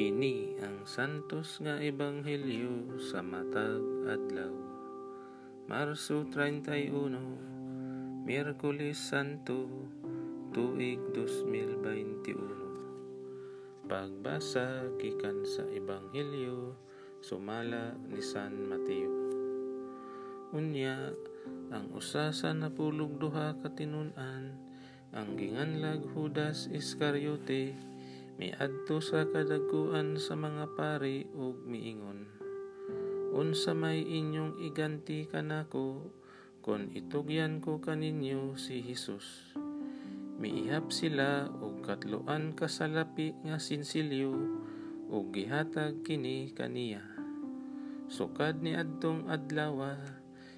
Kini ang santos nga ebanghelyo sa matag adlaw. Marso 31, Miyerkules Santo, tuig 2021. Pagbasa gikan sa ebanghelyo sumala ni San Mateo. Unya ang usa sa napulog duha ka tinun-an ang ginganlag Judas Iscariote miadto sa kadaguan sa mga pari ug miingon. Unsa may inyong iganti kanako kon itugyan ko kaninyo si Hesus miihap sila og katloan ka salapi nga sinsilyo ug gihatag kini kaniya. Sukad ni adtong adlaw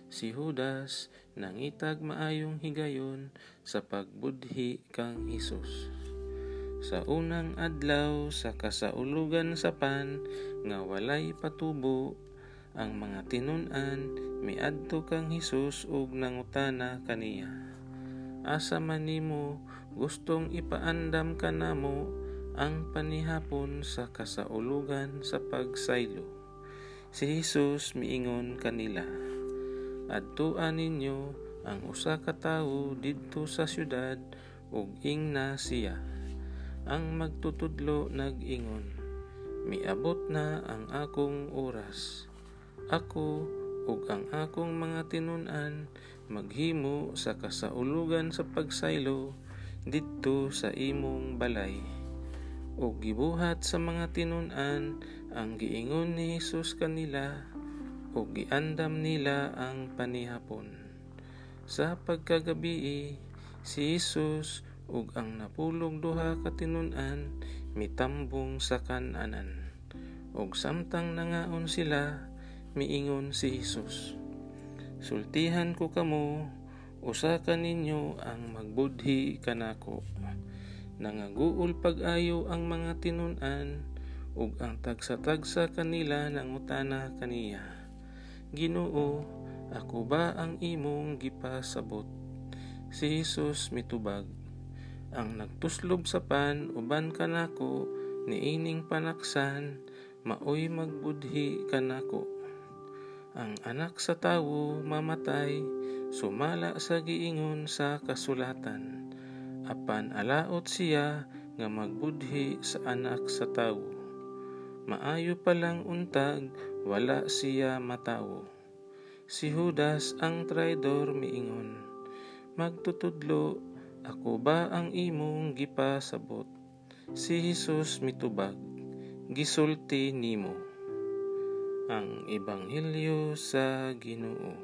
si Judas nangitag maayong higayon sa pagbudhi kang Hesus sa unang adlaw sa kasaulugan sa pan nga walay patubo ang mga tinun-an miadto kang Hesus ug nangutana kaniya. Asa man nimo gustong ipaandam kanamo ang panihapon sa kasaulugan sa pagsaylo. Si Hesus miingon kanila adtuan ninyo ang usa ka tawo didto sa syudad ug ingna siya ang magtutudlo nag-ingon, Miabot na ang akong oras. Ako ug ang akong mga tinunan maghimo sa kasaulugan sa pagsaylo didto sa imong balay. O gibuhat sa mga tinunan ang giingon ni Hesus kanila o giandam nila ang panihapon. Sa pagkagabi si Hesus ug ang napulog duha ka tinun-an mitambong sa kananan. Ug samtang nangaon sila miingon si Hesus Sultihan ko kamo usa ka ninyo ang magbudhi kanako. Nangaguol pag-ayo ang mga tinun-an ug ang tagsa-tagsa kanila nangutana kaniya Ginoo ako ba ang imong gipasabot? Si Hesus mitubag ang nagtuslob sa pan uban kanako niining panaksan maoy magbudhi kanako ang anak sa tawo mamatay sumala sa giingon sa kasulatan. Apan alaot siya nga magbudhi sa anak sa tawo. Maayo pa lang untag wala siya matawo. Si Judas ang traidor miingon magtutudlo ako ba ang imong gipasabot? Si Hesus mitubag, gisulti nimo. Ang Ebanghelyo sa Ginoo.